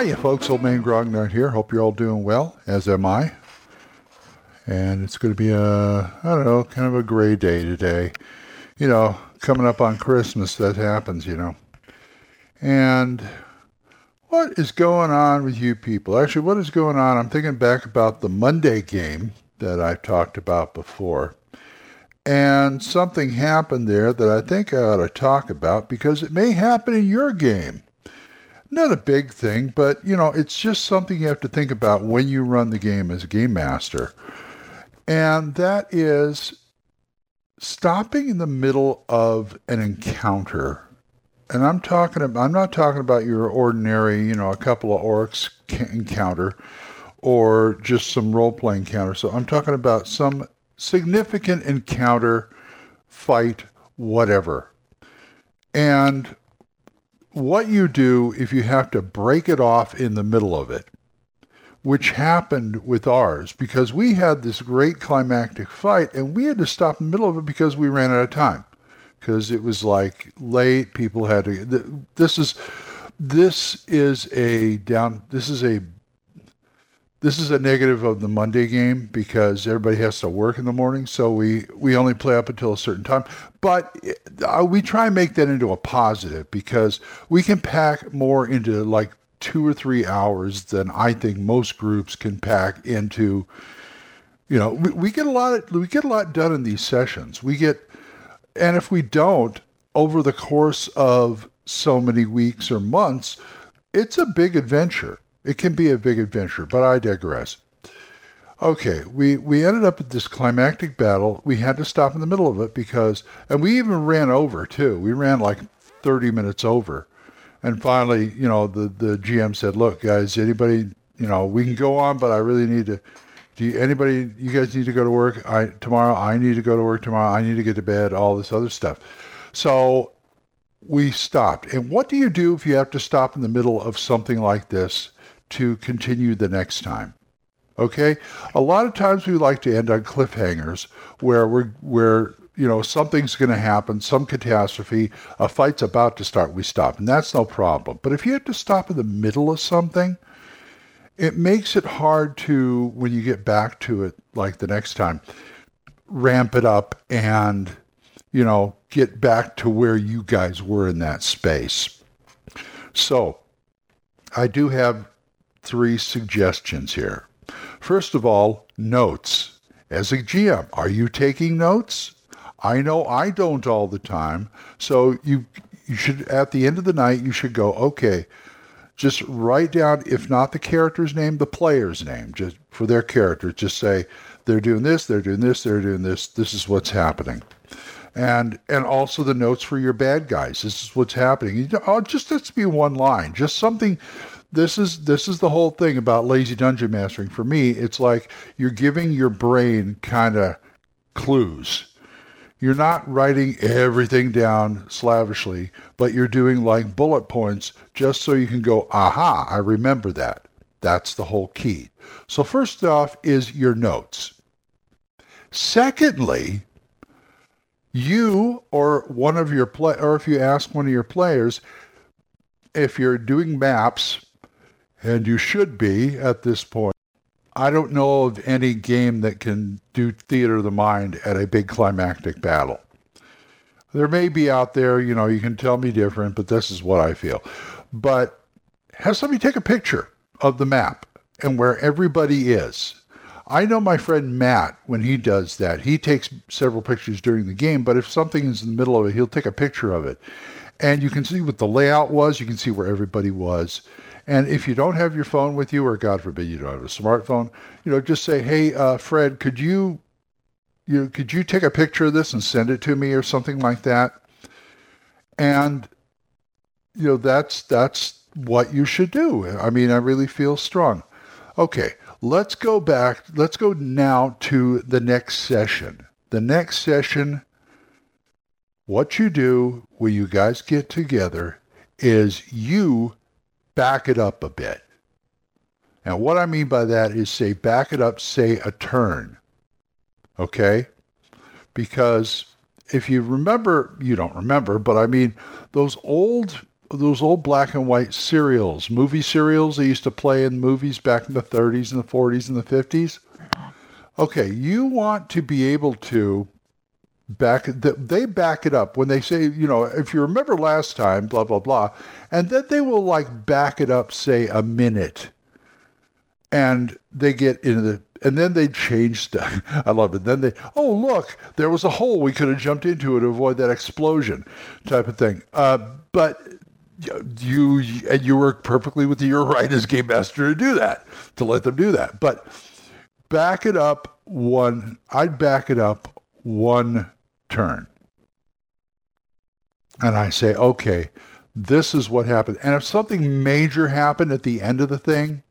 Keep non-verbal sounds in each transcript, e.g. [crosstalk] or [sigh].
Hiya, folks. Old Man Grognard here. Hope you're all doing well, as am I. And it's going to be a, I don't know, kind of a gray day today. You know, coming up on Christmas, that happens, you know. And what is going on with you people? Actually, what is going on? I'm thinking back about the Monday game that I've talked about before. And something happened there that I think I ought to talk about because it may happen in your game. Not a big thing, but you know, it's just something you have to think about when you run the game as a game master. And that is stopping in the middle of an encounter. And I'm talking about, I'm not talking about your ordinary, you know, a couple of orcs encounter or just some role playing encounter. So I'm talking about some significant encounter, fight, whatever. And what you do if you have to break it off in the middle of it, which happened with ours because we had this great climactic fight and we had to stop in the middle of it because we ran out of time because it was like late people had to this is this is a down this is a this is a negative of the Monday game because everybody has to work in the morning, so we we only play up until a certain time. But uh, we try and make that into a positive because we can pack more into like two or three hours than I think most groups can pack into. You know, we, we get a lot of, we get a lot done in these sessions. We get, and if we don't over the course of so many weeks or months, it's a big adventure it can be a big adventure, but I digress. Okay, we, we ended up at this climactic battle. We had to stop in the middle of it because, and we even ran over too. We ran like 30 minutes over. And finally, you know, the, the GM said, look, guys, anybody, you know, we can go on, but I really need to, do you, anybody, you guys need to go to work I, tomorrow. I need to go to work tomorrow. I need to get to bed, all this other stuff. So we stopped. And what do you do if you have to stop in the middle of something like this? To continue the next time. Okay? A lot of times we like to end on cliffhangers where we're where you know something's going to happen, some catastrophe, a fight's about to start, we stop, and that's no problem. But if you have to stop in the middle of something, it makes it hard to when you get back to it like the next time ramp it up and you know get back to where you guys were in that space. So, I do have three suggestions here. First of all, notes. As a GM, are you taking notes? I know I don't all the time. So you you should at the end of the night you should go, okay, just write down if not the character's name, the player's name, just for their character. Just say they're doing this, they're doing this, they're doing this, this is what's happening. And and also the notes for your bad guys. This is what's happening. Oh, just let's be one line. Just something this is this is the whole thing about lazy dungeon mastering. For me it's like you're giving your brain kind of clues. You're not writing everything down slavishly but you're doing like bullet points just so you can go aha i remember that. That's the whole key. So first off is your notes. Secondly you or one of your play, or if you ask one of your players, if you're doing maps, and you should be at this point, I don't know of any game that can do theater of the mind at a big climactic battle. There may be out there, you know, you can tell me different, but this is what I feel. But have somebody take a picture of the map and where everybody is. I know my friend Matt, when he does that, he takes several pictures during the game, but if something is in the middle of it, he'll take a picture of it. And you can see what the layout was, you can see where everybody was. And if you don't have your phone with you, or God forbid you don't have a smartphone, you know, just say, "Hey, uh, Fred, could you, you could you take a picture of this and send it to me, or something like that?" And you know, that's that's what you should do. I mean, I really feel strong. Okay, let's go back. Let's go now to the next session. The next session, what you do when you guys get together is you back it up a bit. And what I mean by that is say back it up, say a turn. Okay? Because if you remember, you don't remember, but I mean those old those old black and white serials, movie serials they used to play in movies back in the 30s and the 40s and the 50s. Okay, you want to be able to back they back it up when they say you know if you remember last time blah blah blah and then they will like back it up say a minute. And they get into the and then they change stuff [laughs] i love it. Then they oh look there was a hole. We could have jumped into to avoid that explosion type of thing. Uh, but you and you work perfectly with your [laughs] right as game master to do that to let them do that. But back it up one i'd back it up one turn. And I say, okay, this is what happened. And if something major happened at the end of the thing,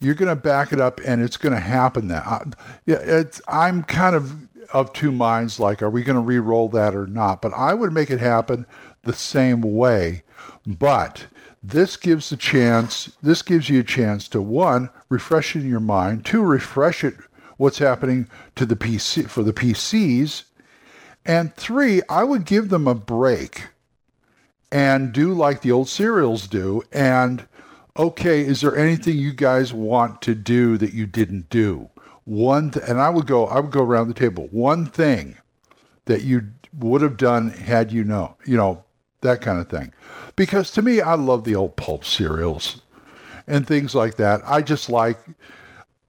you're going to back it up and it's going to happen that. I, yeah, it's, I'm kind of of two minds like, are we going to re-roll that or not? But I would make it happen the same way. But this gives a chance, this gives you a chance to one, refresh it in your mind, two, refresh it what's happening to the PC for the PCs, and three, I would give them a break and do like the old serials do. And okay, is there anything you guys want to do that you didn't do? One, th- and I would go, I would go around the table. One thing that you would have done had you know, you know, that kind of thing. Because to me, I love the old pulp serials and things like that. I just like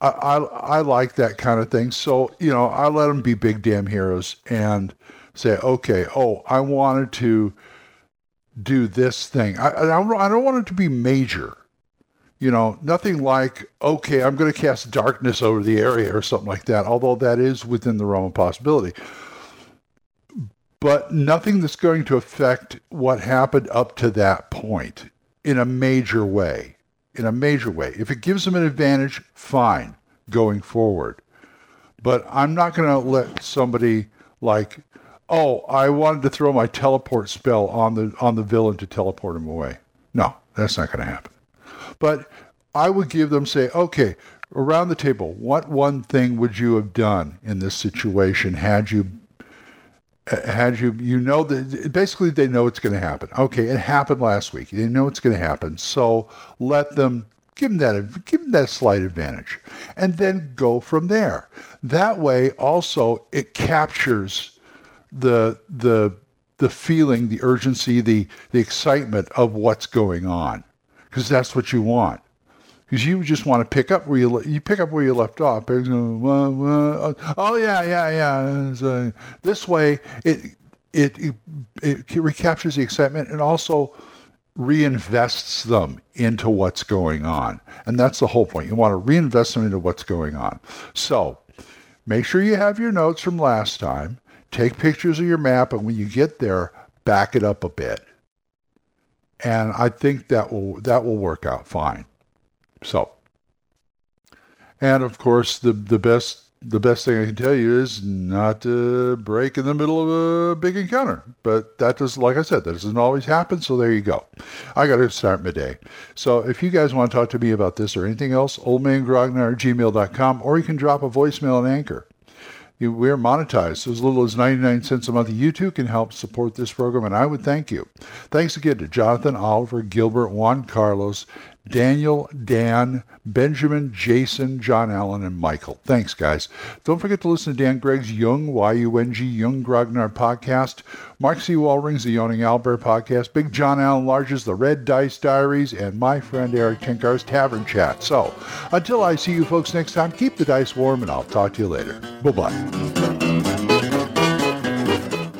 I, I, I like that kind of thing. So, you know, I let them be big damn heroes and say, okay, oh, I wanted to do this thing. I, I, I don't want it to be major. You know, nothing like, okay, I'm going to cast darkness over the area or something like that, although that is within the realm of possibility. But nothing that's going to affect what happened up to that point in a major way in a major way. If it gives them an advantage, fine, going forward. But I'm not going to let somebody like, oh, I wanted to throw my teleport spell on the on the villain to teleport him away. No, that's not going to happen. But I would give them say, okay, around the table, what one thing would you have done in this situation had you Uh, had you you know that basically they know it's going to happen. Okay it happened last week. They know it's going to happen. So let them give them that give them that slight advantage and then go from there. That way also it captures the the the feeling the urgency the the excitement of what's going on because that's what you want because you just want to pick up where you you pick up where you left off. Oh, oh yeah, yeah, yeah. So this way, it, it it it recaptures the excitement and also reinvests them into what's going on, and that's the whole point. You want to reinvest them into what's going on. So make sure you have your notes from last time. Take pictures of your map, and when you get there, back it up a bit. And I think that will that will work out fine. So, and of course, the the best the best thing I can tell you is not to break in the middle of a big encounter. But that does, like I said, that doesn't always happen. So there you go. I got to start my day. So if you guys want to talk to me about this or anything else, oldmangrognard at gmail.com, or you can drop a voicemail on Anchor. we're monetized. So as little as 99 cents a month, you too can help support this program, and I would thank you. Thanks again to Jonathan, Oliver, Gilbert, Juan Carlos, Daniel, Dan, Benjamin, Jason, John Allen, and Michael. Thanks, guys. Don't forget to listen to Dan Gregg's Young, Y-U-N-G, Young Grognard podcast, Mark C. Wallring's The Yawning Albert podcast, Big John Allen Large's The Red Dice Diaries, and my friend Erik Tenkar's Tavern Chat. So, until I see you folks next time, keep the dice warm, and I'll talk to you later. Bye-bye.